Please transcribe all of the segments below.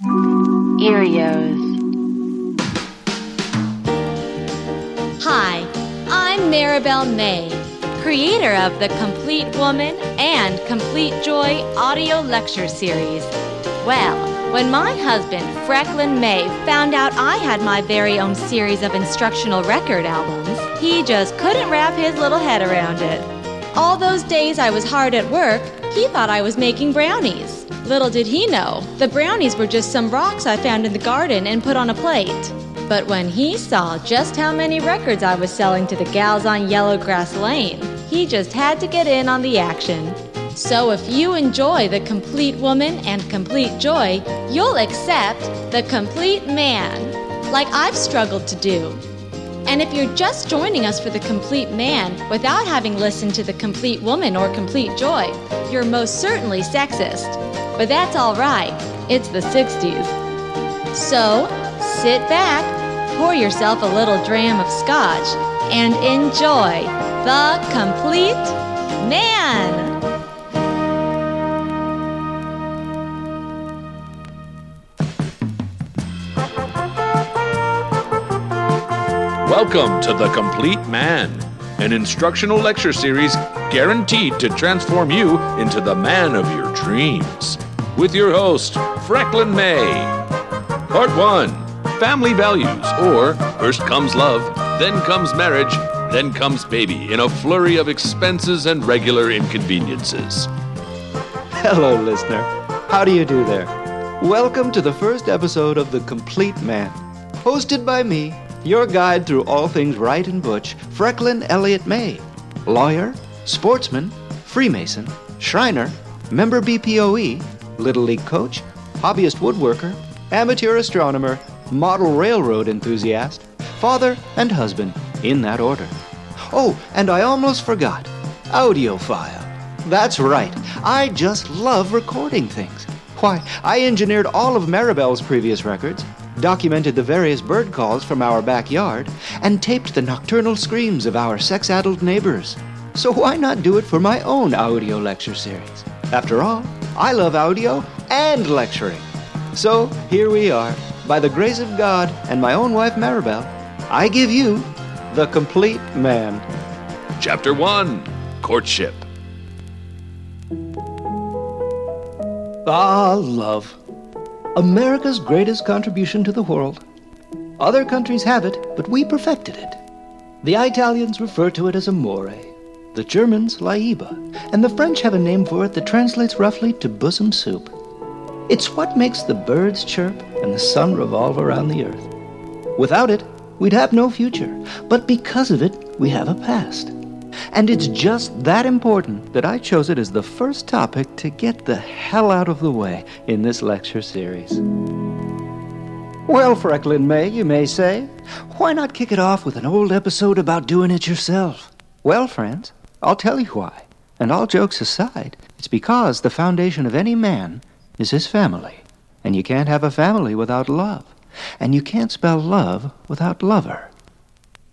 Erios. Hi, I'm Marabel May, creator of the Complete Woman and Complete Joy audio lecture series. Well, when my husband, Frecklin May, found out I had my very own series of instructional record albums, he just couldn't wrap his little head around it. All those days I was hard at work, he thought I was making brownies. Little did he know, the brownies were just some rocks I found in the garden and put on a plate. But when he saw just how many records I was selling to the gals on Yellowgrass Lane, he just had to get in on the action. So if you enjoy the complete woman and complete joy, you'll accept the complete man, like I've struggled to do. And if you're just joining us for the complete man without having listened to the complete woman or complete joy, you're most certainly sexist. But that's all right, it's the 60s. So sit back, pour yourself a little dram of scotch, and enjoy the complete man. Welcome to The Complete Man, an instructional lecture series guaranteed to transform you into the man of your dreams. With your host, Frecklin May. Part 1 Family Values, or First Comes Love, Then Comes Marriage, Then Comes Baby, in a flurry of expenses and regular inconveniences. Hello, listener. How do you do there? Welcome to the first episode of The Complete Man, hosted by me, your guide through all things right and butch, Frecklin Elliott May, lawyer, sportsman, Freemason, Shriner, member BPOE, Little League coach, hobbyist woodworker, amateur astronomer, model railroad enthusiast, father, and husband, in that order. Oh, and I almost forgot audiophile. That's right, I just love recording things. Why, I engineered all of Marabel's previous records, documented the various bird calls from our backyard, and taped the nocturnal screams of our sex addled neighbors. So why not do it for my own audio lecture series? After all, I love audio and lecturing. So here we are. By the grace of God and my own wife Marabel, I give you the complete man. Chapter 1 Courtship. Ah, love. America's greatest contribution to the world. Other countries have it, but we perfected it. The Italians refer to it as amore, the Germans laiba, and the French have a name for it that translates roughly to bosom soup. It's what makes the birds chirp and the sun revolve around the earth. Without it, we'd have no future, but because of it, we have a past. And it's just that important that I chose it as the first topic to get the hell out of the way in this lecture series. Well, Frecklin May, you may say, why not kick it off with an old episode about doing it yourself? Well, friends, I'll tell you why. And all jokes aside, it's because the foundation of any man is his family. And you can't have a family without love. And you can't spell love without lover.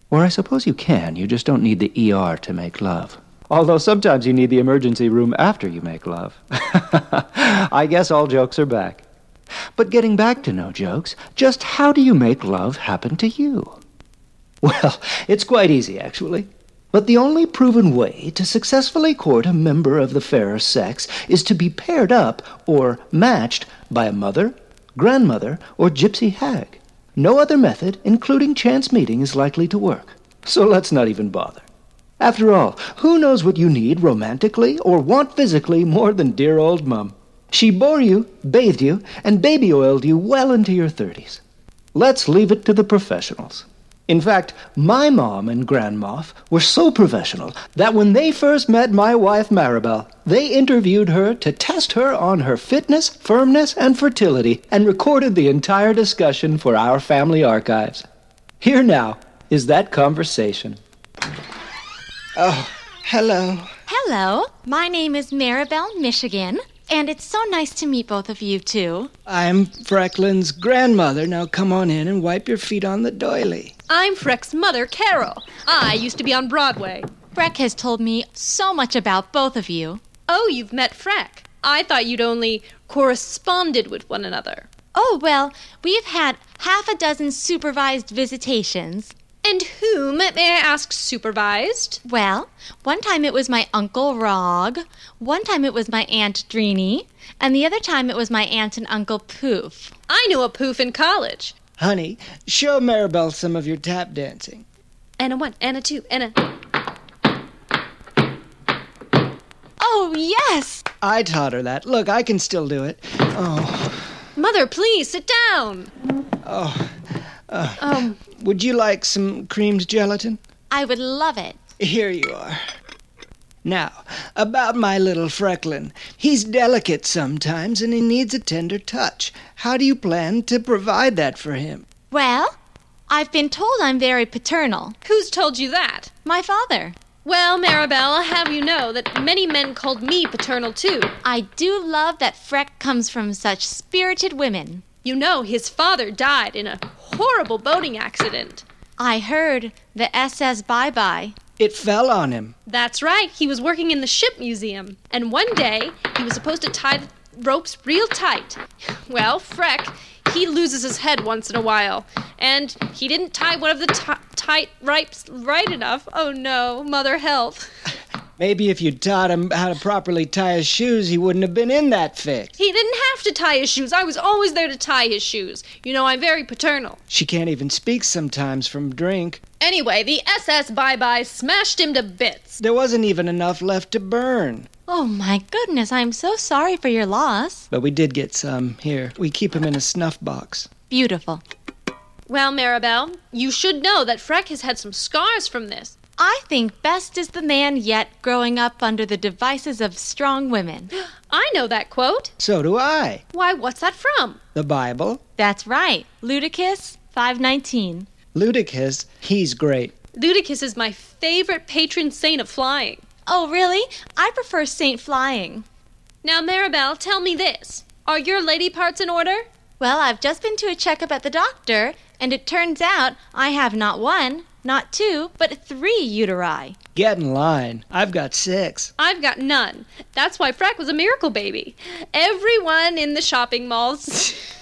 Or I suppose you can, you just don't need the ER to make love. Although sometimes you need the emergency room after you make love. I guess all jokes are back. But getting back to no jokes, just how do you make love happen to you? Well, it's quite easy, actually. But the only proven way to successfully court a member of the fairer sex is to be paired up or matched by a mother, grandmother, or gypsy hag. No other method, including chance meeting, is likely to work. So let's not even bother. After all, who knows what you need romantically or want physically more than dear old Mum? She bore you, bathed you, and baby oiled you well into your thirties. Let's leave it to the professionals. In fact, my mom and grandma were so professional that when they first met my wife Marabel, they interviewed her to test her on her fitness, firmness, and fertility and recorded the entire discussion for our family archives. Here now is that conversation. Oh, hello. Hello, my name is Marabel Michigan, and it's so nice to meet both of you, too. I'm Frecklin's grandmother. Now come on in and wipe your feet on the doily. I'm Freck's mother, Carol. I used to be on Broadway. Freck has told me so much about both of you. Oh, you've met Freck. I thought you'd only corresponded with one another. Oh, well, we've had half a dozen supervised visitations. And whom, may I ask, supervised? Well, one time it was my Uncle Rog, one time it was my Aunt Dreeny, and the other time it was my Aunt and Uncle Poof. I knew a poof in college. Honey, show Marabel some of your tap dancing. And a one, and a two, and a. Oh, yes! I taught her that. Look, I can still do it. Oh, Mother, please sit down. oh. Um, Would you like some creamed gelatin? I would love it. Here you are. Now, about my little Frecklin. He's delicate sometimes and he needs a tender touch. How do you plan to provide that for him? Well, I've been told I'm very paternal. who's told you that? My father. Well, Marabel, I'll have you know that many men called me paternal too. I do love that Freck comes from such spirited women. You know, his father died in a horrible boating accident. I heard the SS Bye Bye. It fell on him. That's right, he was working in the ship museum. And one day, he was supposed to tie the ropes real tight. Well, Freck, he loses his head once in a while. And he didn't tie one of the ti tight ropes right enough. Oh no, mother help. Maybe if you'd taught him how to properly tie his shoes, he wouldn't have been in that fix. He didn't have to tie his shoes. I was always there to tie his shoes. You know, I'm very paternal. She can't even speak sometimes from drink. Anyway, the SS Bye Bye smashed him to bits. There wasn't even enough left to burn. Oh my goodness, I'm so sorry for your loss. But we did get some. Here, we keep him in a snuff box. Beautiful. Well, Marabel, you should know that Freck has had some scars from this. I think best is the man yet growing up under the devices of strong women. I know that quote. So do I. Why, what's that from? The Bible. That's right. Ludicus 519. Ludicus, he's great. Ludicus is my favorite patron saint of flying. Oh, really? I prefer Saint Flying. Now, Marabel, tell me this. Are your lady parts in order? Well, I've just been to a checkup at the doctor, and it turns out I have not one, not two, but three uteri. Get in line. I've got six. I've got none. That's why Freck was a miracle baby. Everyone in the shopping malls.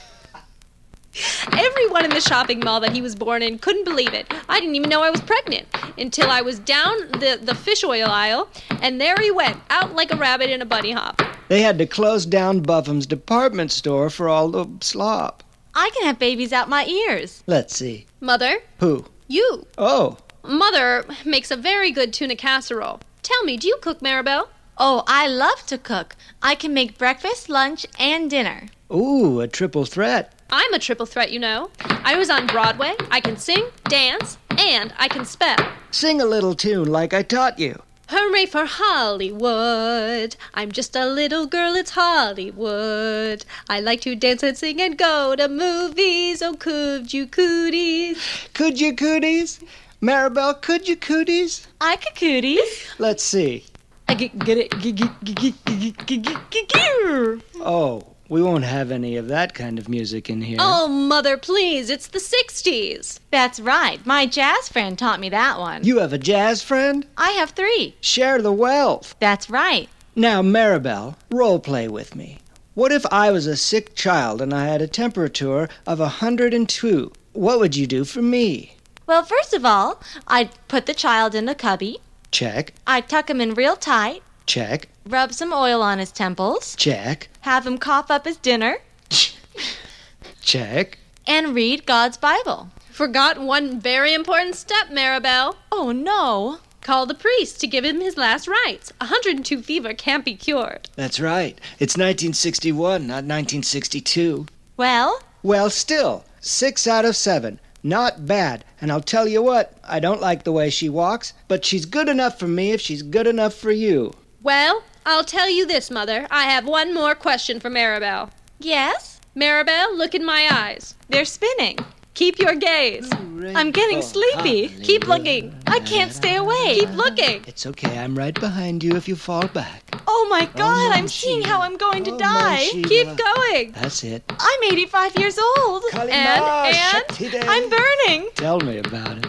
Everyone in the shopping mall that he was born in couldn't believe it. I didn't even know I was pregnant until I was down the, the fish oil aisle, and there he went, out like a rabbit in a bunny hop. They had to close down Buffum's department store for all the slop. I can have babies out my ears. Let's see. Mother, Who? you. Oh, Mother makes a very good tuna casserole. Tell me, do you cook, Marabel? Oh, I love to cook. I can make breakfast, lunch, and dinner. ooh, a triple threat. I'm a triple threat, you know. I was on Broadway, I can sing, dance, and I can spell. Sing a little tune like I taught you. Hooray for Hollywood! I'm just a little girl, it's Hollywood. I like to dance and sing and go to movies. Oh, could you cooties? Could you cooties? Marabel, could you cooties? I could cooties. Let's see. I get, get it. Get, get, get, get, get, get, get, get. Oh we won't have any of that kind of music in here. Oh, Mother, please, it's the 60s. That's right. My jazz friend taught me that one. You have a jazz friend? I have three. Share the wealth. That's right. Now, Marabel, role play with me. What if I was a sick child and I had a temperature of a 102? What would you do for me? Well, first of all, I'd put the child in a cubby. Check, I'd tuck him in real tight, check, rub some oil on his temples, check, have him cough up his dinner, check. and read God's Bible. Forgot one very important step, Marabel. Oh, no. Call the priest to give him his last rites. 102 fever can't be cured. That's right. It's 1961, not 1962. Well, Well, still, six out of seven. Not bad. And I'll tell you what, I don't like the way she walks, but she's good enough for me if she's good enough for you. Well, I'll tell you this, Mother. I have one more question for Marabel. Yes? Marabel, look in my eyes. They're spinning. Keep your gaze. I'm getting oh, sleepy. Keep looking. I can't stay away. Keep looking. It's okay, I'm right behind you if you fall back. Oh my oh, god, I'm seeing how I'm going to Oh, die. Keep going. That's it. I'm 85 years old. And, and I'm burning. Tell me about it.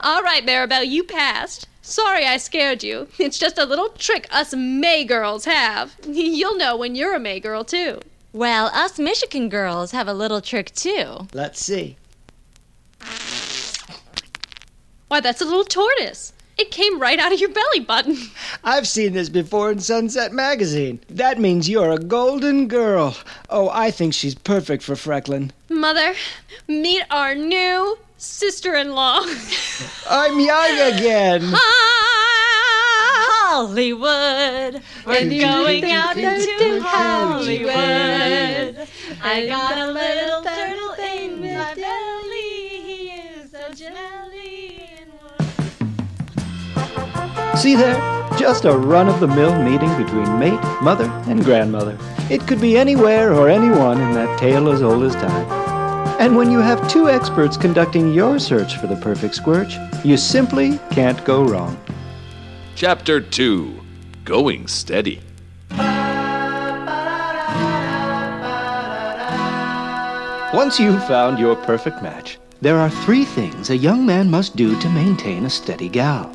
All right, Marabel, you passed. Sorry I scared you. It's just a little trick us May girls have. You'll know when you're a May girl, too. Well, us Michigan girls have a little trick too. Let's see. Why, that's a little tortoise. It came right out of your belly button. I've seen this before in Sunset Magazine. That means you're a golden girl. Oh, I think she's perfect for Frecklin. Mother, meet our new sister in law. I'm young again. Hollywood. We're going out to Hollywood. I got a little turtle in my belly. He is so jelly. See there? Just a run of the mill meeting between mate, mother, and grandmother. It could be anywhere or anyone in that tale as old as time. And when you have two experts conducting your search for the perfect squirch, you simply can't go wrong. Chapter 2 Going Steady. Once you've found your perfect match, there are three things a young man must do to maintain a steady gal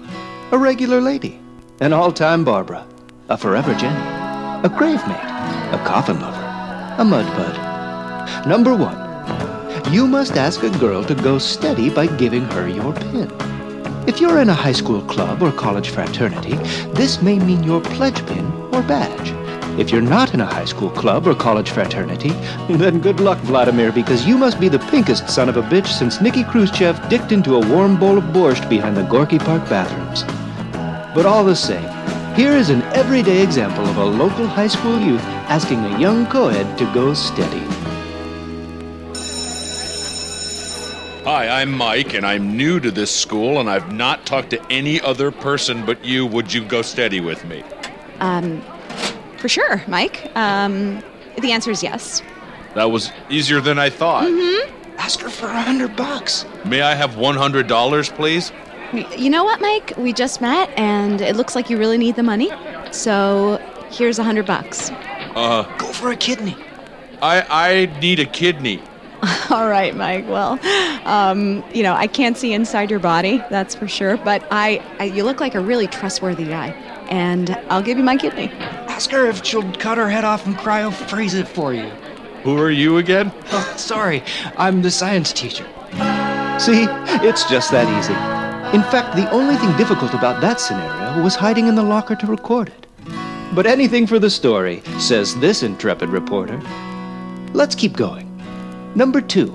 a regular lady, an all time Barbara, a forever Jenny, a grave mate, a coffin lover, a mud bud. Number one, you must ask a girl to go steady by giving her your pin. If you're in a high school club or college fraternity, this may mean your pledge pin or badge. If you're not in a high school club or college fraternity, then good luck, Vladimir, because you must be the pinkest son of a bitch since Nikki Khrushchev dicked into a warm bowl of borscht behind the Gorky Park bathrooms. But all the same, here is an everyday example of a local high school youth asking a young co-ed to go steady. Hi, I'm Mike, and I'm new to this school, and I've not talked to any other person but you. Would you go steady with me? Um, for sure, Mike. Um, the answer is yes. That was easier than I thought. Mm-hmm. Ask her for a hundred bucks. May I have $100, please? You know what, Mike? We just met, and it looks like you really need the money. So here's a hundred bucks. Uh, Go for a kidney. I I need a kidney. All right, Mike. Well, um, you know, I can't see inside your body, that's for sure. But I, I, you look like a really trustworthy guy, and I'll give you my kidney. Ask her if she'll cut her head off and cryo freeze it for you. Who are you again? Oh, sorry, I'm the science teacher. See, it's just that easy. In fact, the only thing difficult about that scenario was hiding in the locker to record it. But anything for the story, says this intrepid reporter. Let's keep going. Number two.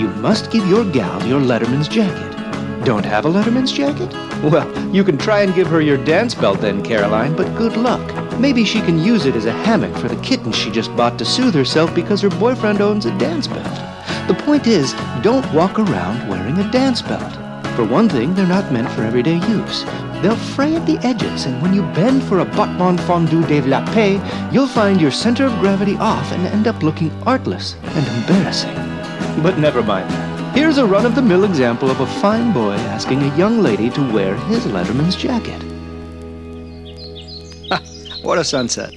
You must give your gal your Letterman's jacket. Don't have a Letterman's jacket? Well, you can try and give her your dance belt then, Caroline, but good luck. Maybe she can use it as a hammock for the kitten she just bought to soothe herself because her boyfriend owns a dance belt. The point is, don't walk around wearing a dance belt. For one thing, they're not meant for everyday use. They'll fray at the edges, and when you bend for a battement fondu développé, you'll find your center of gravity off and end up looking artless and embarrassing. But never mind that. Here's a run of the mill example of a fine boy asking a young lady to wear his Letterman's jacket. What a sunset.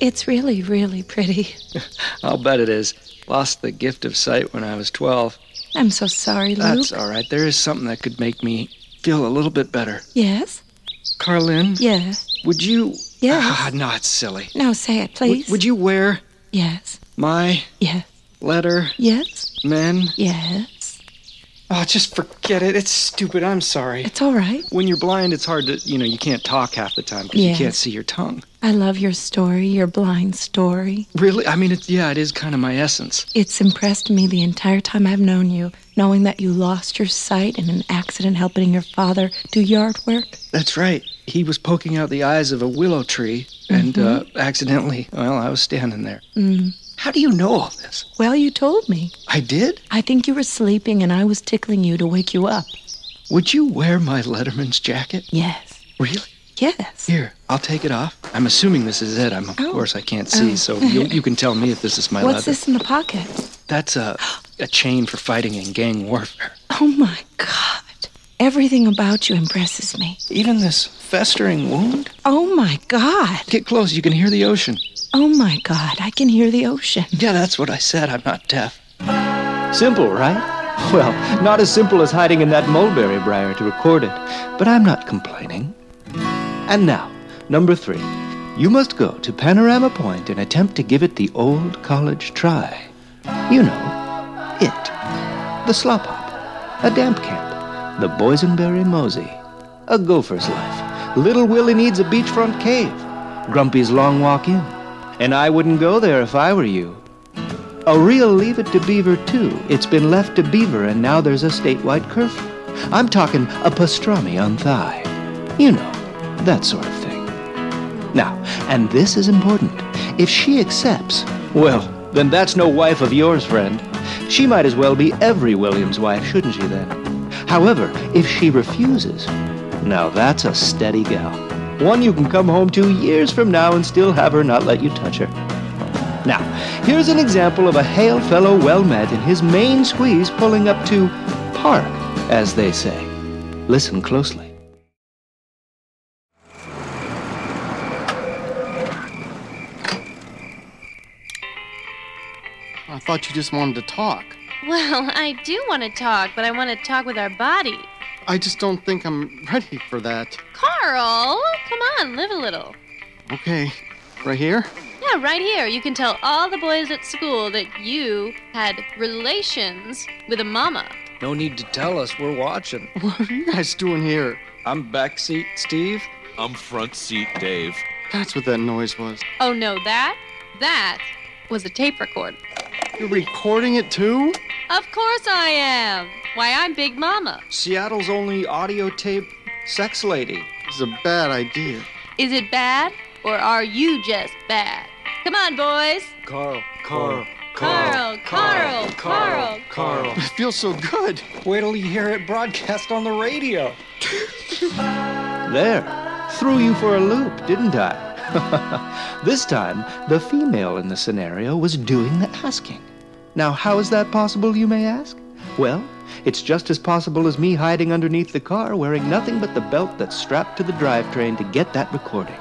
It's really, really pretty. I'll bet it is. Lost the gift of sight when I was 12. I'm so sorry, Luke. That's all right. There is something that could make me feel a little bit better. Yes? Carlin, Yes. would you. Yes. Ah, no, it's silly. No, say it, please. Would, would you wear Yes. my Yes. letter, Yes. men? Yes. Oh, just forget it. It's stupid. I'm sorry. It's all right. When you're blind, it's hard to, you know, you can't talk half the time because Yes. you can't see your tongue. I love your story, your blind story. Really? I mean, it's, yeah, it is kind of my essence. It's impressed me the entire time I've known you, knowing that you lost your sight in an accident helping your father do yard work. That's right. he was poking out the eyes of a willow tree, and uh, accidentally, well, I was standing there. Mm. How do you know all this? Well, you told me. I did? I think you were sleeping and I was tickling you to wake you up. Would you wear my Letterman's jacket? Yes. Really? Yes. Here, I'll take it off. I'm assuming this is it. I'm, of Oh. course, I can't see, Oh. so you, you can tell me if this is my What's leather. this in the pocket? That's a, a chain for fighting in gang warfare. Oh my God. Everything about you impresses me. Even this festering wound? Oh my God. Get close, you can hear the ocean. Oh my God. I can hear the ocean. Yeah, that's what I said. I'm not deaf. Simple, right? Well, not as simple as hiding in that mulberry briar to record it, but I'm not complaining. And now, number three. You must go to Panorama Point and attempt to give it the old college try. You know, it. The slop hop. A damp camp. The boysenberry mosey. A gopher's life. Little Willie needs a beachfront cave. Grumpy's long walk in. And I wouldn't go there if I were you. A real Leave It to Beaver, too. It's been left to Beaver, and now there's a statewide curfew. I'm talking a pastrami on thigh. You know, that sort of thing. Now, and this is important. If she accepts, well, then that's no wife of yours, friend. She might as well be every William's wife, shouldn't she then? However, if she refuses, now that's a steady gal. One you can come home to years from now and still have her not let you touch her. Now, here's an example of a hail fellow well met in his main squeeze pulling up to park, as they say. Listen closely. Thought you just wanted to talk. Well, I do want to talk, but I want to talk with our body. I just don't think I'm ready for that. Carl, come on, live a little. Okay, right here? Yeah, right here. You can tell all the boys at school that you had relations with a mama. No need to tell us. We're watching. What are you guys doing here? I'm backseat Steve. I'm front seat Dave. That's what that noise was. Oh no, that? That was a tape recorder. You're recording it too? Of course I am. Why, I'm Big Mama. Seattle's only audio tape sex lady. This is a bad idea. Is it bad, or are you just bad? Come on, boys. Carl, Carl, Carl, Carl, Carl. Carl. Carl. It feels so good. Wait till you hear it broadcast on the radio. There. Threw you for a loop, didn't I? this time, the female in the scenario was doing the asking. Now, how is that possible, you may ask? Well, it's just as possible as me hiding underneath the car wearing nothing but the belt that's strapped to the drivetrain to get that recording.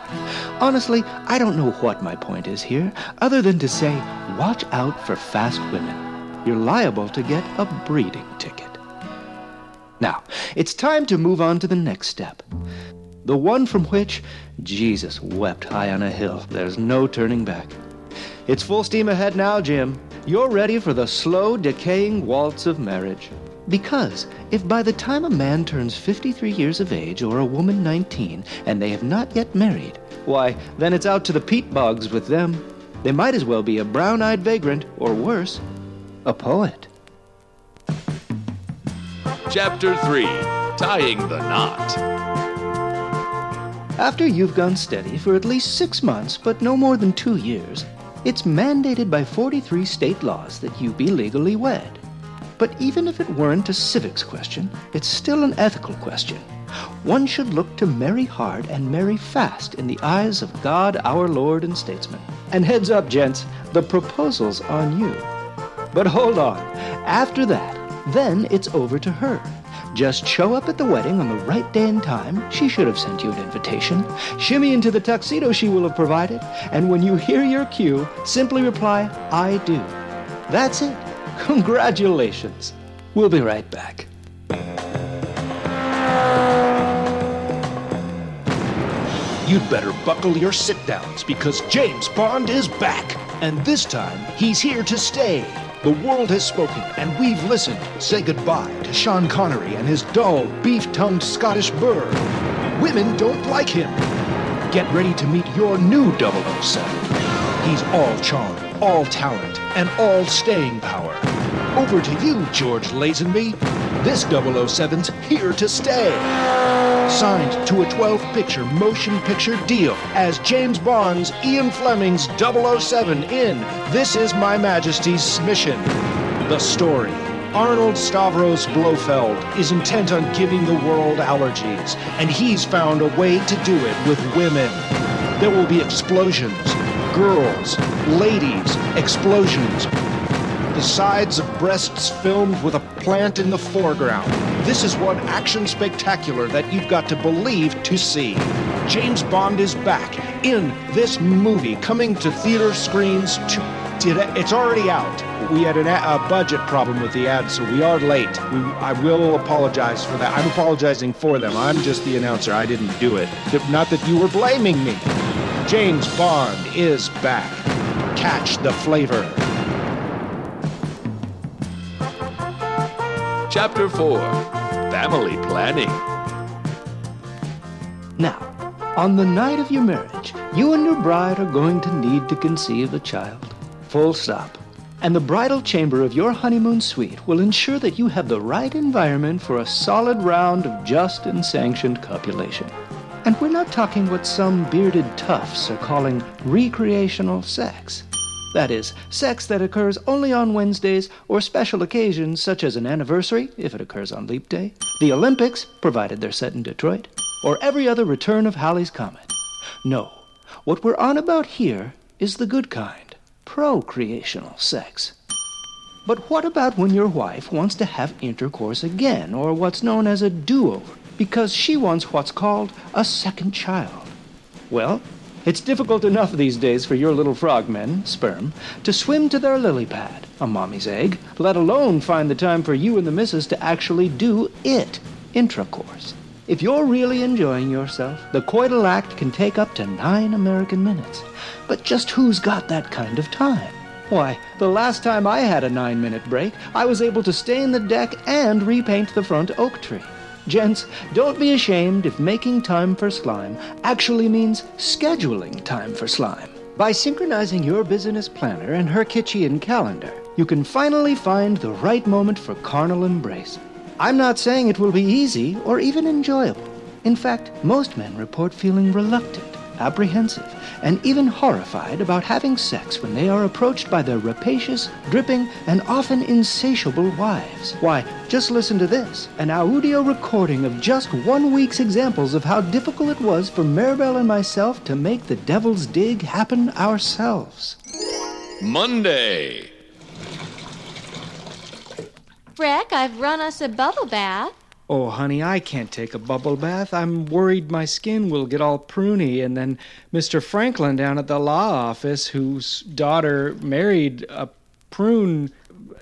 Honestly, I don't know what my point is here, other than to say, watch out for fast women. You're liable to get a breeding ticket. Now, it's time to move on to the next step. The one from which Jesus wept high on a hill. There's no turning back. It's full steam ahead now, Jim. You're ready for the slow, decaying waltz of marriage. Because if by the time a man turns 53 years of age or a woman 19 and they have not yet married, why, then it's out to the peat bogs with them. They might as well be a brown eyed vagrant, or worse, a poet. Chapter 3 Tying the Knot. After you've gone steady for at least six months, but no more than two years, it's mandated by 43 state laws that you be legally wed. But even if it weren't a civics question, it's still an ethical question. One should look to marry hard and marry fast in the eyes of God, our Lord and statesman. And heads up, gents, the proposal's on you. But hold on. After that, then it's over to her. Just show up at the wedding on the right day and time. She should have sent you an invitation. Shimmy into the tuxedo she will have provided. And when you hear your cue, simply reply, I do. That's it. Congratulations. We'll be right back. You'd better buckle your sit downs because James Bond is back. And this time, he's here to stay. The world has spoken, and we've listened. Say goodbye to Sean Connery and his dull, beef tongued Scottish burr. Women don't like him. Get ready to meet your new 007. He's all charm, all talent, and all staying power. Over to you, George Lazenby. This 007's here to stay. Signed to a 12 picture motion picture deal as James Bond's Ian Fleming's 007 in This Is My Majesty's Mission. The story. Arnold Stavros Blofeld is intent on giving the world allergies, and he's found a way to do it with women. There will be explosions, girls, ladies, explosions, the sides of breasts filmed with a plant in the foreground. This is one action spectacular that you've got to believe to see. James Bond is back in this movie, coming to theater screens to today. It's already out. We had an, a budget problem with the ad, so we are late. We, I will apologize for that. I'm apologizing for them. I'm just the announcer. I didn't do it. Not that you were blaming me. James Bond is back. Catch the flavor. Chapter 4 Family Planning. Now, on the night of your marriage, you and your bride are going to need to conceive a child. Full stop. And the bridal chamber of your honeymoon suite will ensure that you have the right environment for a solid round of just and sanctioned copulation. And we're not talking what some bearded toughs are calling recreational sex. That is, sex that occurs only on Wednesdays or special occasions such as an anniversary, if it occurs on Leap Day, the Olympics, provided they're set in Detroit, or every other return of Halley's Comet. No, what we're on about here is the good kind, procreational sex. But what about when your wife wants to have intercourse again, or what's known as a do over, because she wants what's called a second child? Well, it's difficult enough these days for your little frogmen, sperm, to swim to their lily pad, a mommy's egg, let alone find the time for you and the missus to actually do it, intracourse. If you're really enjoying yourself, the coital act can take up to nine American minutes. But just who's got that kind of time? Why, the last time I had a nine minute break, I was able to stain the deck and repaint the front oak tree. Gents, don't be ashamed if making time for slime actually means scheduling time for slime. By synchronizing your business planner and her Kitchian calendar, you can finally find the right moment for carnal embrace. I'm not saying it will be easy or even enjoyable. In fact, most men report feeling reluctant, apprehensive, and even horrified about having sex when they are approached by their rapacious, dripping, and often insatiable wives. Why, just listen to this an audio recording of just one week's examples of how difficult it was for Marabel and myself to make the devil's dig happen ourselves. Monday. Freck, I've run us a bubble bath. Oh, honey, I can't take a bubble bath. I'm worried my skin will get all pruny, and then Mr. Franklin down at the law office, whose daughter married a prune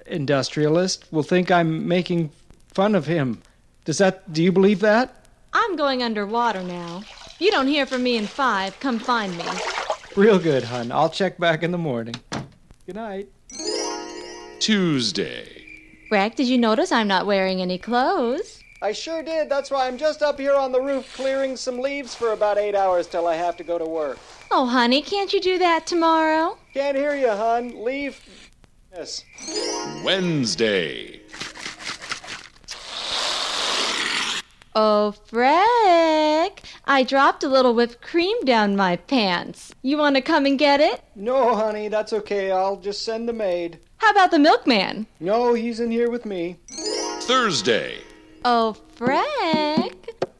industrialist, will think I'm making fun of him. Does that, do you believe that? I'm going underwater now. If you don't hear from me in five, come find me. Real good, hun. I'll check back in the morning. Good night. Tuesday. Freck, did you notice I'm not wearing any clothes? I sure did. That's why I'm just up here on the roof clearing some leaves for about eight hours till I have to go to work. Oh, honey, can't you do that tomorrow? Can't hear you, hun. Leave. Yes. Wednesday. Oh, Freck, I dropped a little whipped cream down my pants. You want to come and get it? No, honey, that's okay. I'll just send the maid. How about the milkman? No, he's in here with me. Thursday. Oh, Freck,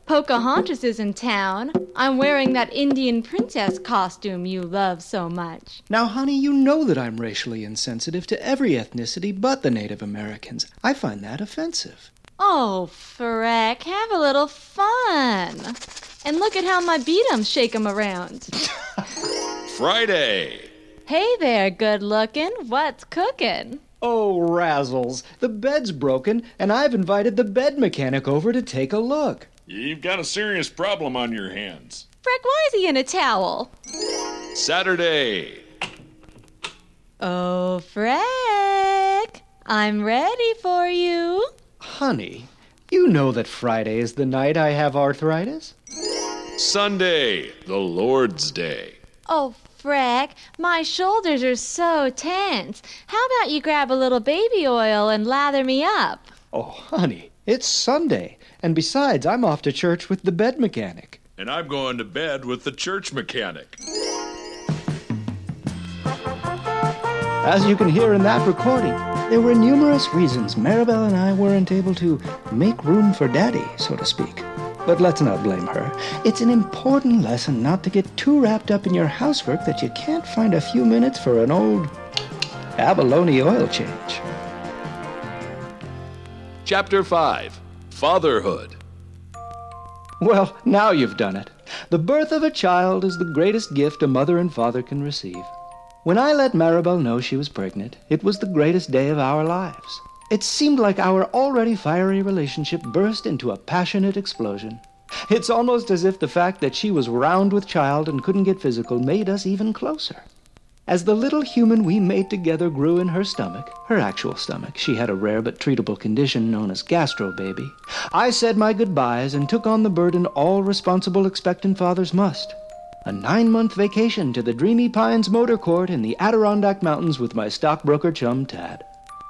Pocahontas is in town. I'm wearing that Indian princess costume you love so much. Now, honey, you know that I'm racially insensitive to every ethnicity but the Native Americans. I find that offensive. Oh, Freck, have a little fun. And look at how my beatums shake 'em around. Friday. Hey there, good looking. What's cooking? Oh, Razzles, the bed's broken, and I've invited the bed mechanic over to take a look. You've got a serious problem on your hands. Freck, why is he in a towel? Saturday. Oh, Freck, I'm ready for you. Honey, you know that Friday is the night I have arthritis. Sunday, the Lord's Day. Oh, Freck, my shoulders are so tense. How about you grab a little baby oil and lather me up? Oh, honey, it's Sunday, And besides, I'm off to church with the bed mechanic. And I'm going to bed with the church mechanic. As you can hear in that recording, there were numerous reasons Marabel and I weren't able to make room for Daddy, so to speak. But let's not blame her. It's an important lesson not to get too wrapped up in your housework that you can't find a few minutes for an old abalone oil change. Chapter 5 Fatherhood. Well, now you've done it. The birth of a child is the greatest gift a mother and father can receive. When I let Marabel know she was pregnant, it was the greatest day of our lives. It seemed like our already fiery relationship burst into a passionate explosion. It's almost as if the fact that she was round with child and couldn't get physical made us even closer. As the little human we made together grew in her stomach, her actual stomach, she had a rare but treatable condition known as gastro baby, I said my goodbyes and took on the burden all responsible expectant fathers must. A nine month vacation to the Dreamy Pines Motor Court in the Adirondack Mountains with my stockbroker chum Tad.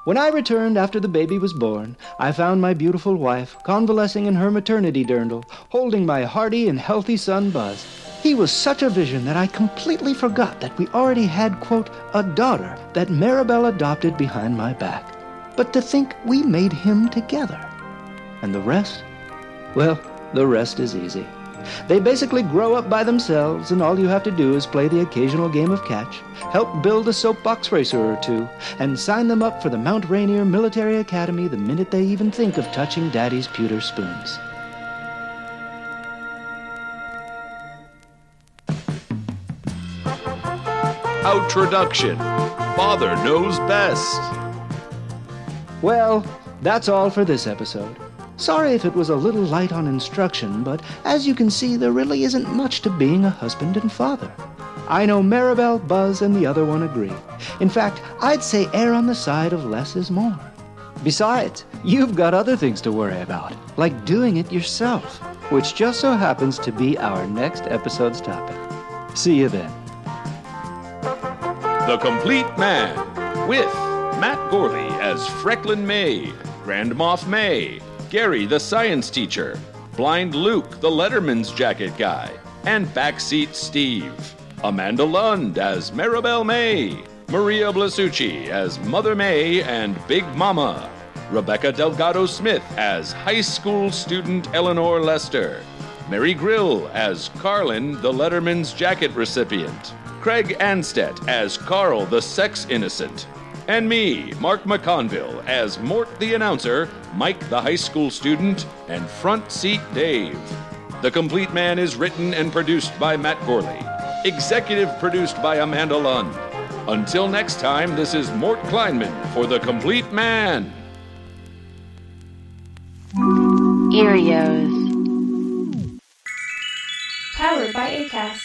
When I returned after the baby was born, I found my beautiful wife convalescing in her maternity dirndl, holding my hearty and healthy son Buzz. He was such a vision that I completely forgot that we already had, quote, a daughter that Marabel adopted behind my back. But to think we made him together. And the rest? Well, the rest is easy. They basically grow up by themselves, and all you have to do is play the occasional game of catch, help build a soapbox racer or two, and sign them up for the Mount Rainier Military Academy the minute they even think of touching Daddy's pewter spoons. Outroduction. Father knows best. Well, that's all for this episode. Sorry if it was a little light on instruction, but as you can see, there really isn't much to being a husband and father. I know Marabel, Buzz, and the other one agree. In fact, I'd say err on the side of less is more. Besides, you've got other things to worry about, like doing it yourself, which just so happens to be our next episode's topic. See you then. The Complete Man with Matt Gorley as Frecklin May, Grand Moff May, Gary the science teacher, Blind Luke the Letterman's jacket guy, and Backseat Steve. Amanda Lund as Marabel May, Maria Blasucci as Mother May and Big Mama, Rebecca Delgado Smith as high school student Eleanor Lester, Mary Grill as Carlin the Letterman's jacket recipient, Craig Anstett as Carl the sex innocent, and me, Mark McConville, as Mort the announcer, Mike the high school student, and Front Seat Dave. The Complete Man is written and produced by Matt Gorley, executive produced by Amanda Lund. Until next time, this is Mort Kleinman for The Complete Man. Erios. Powered by ACAST.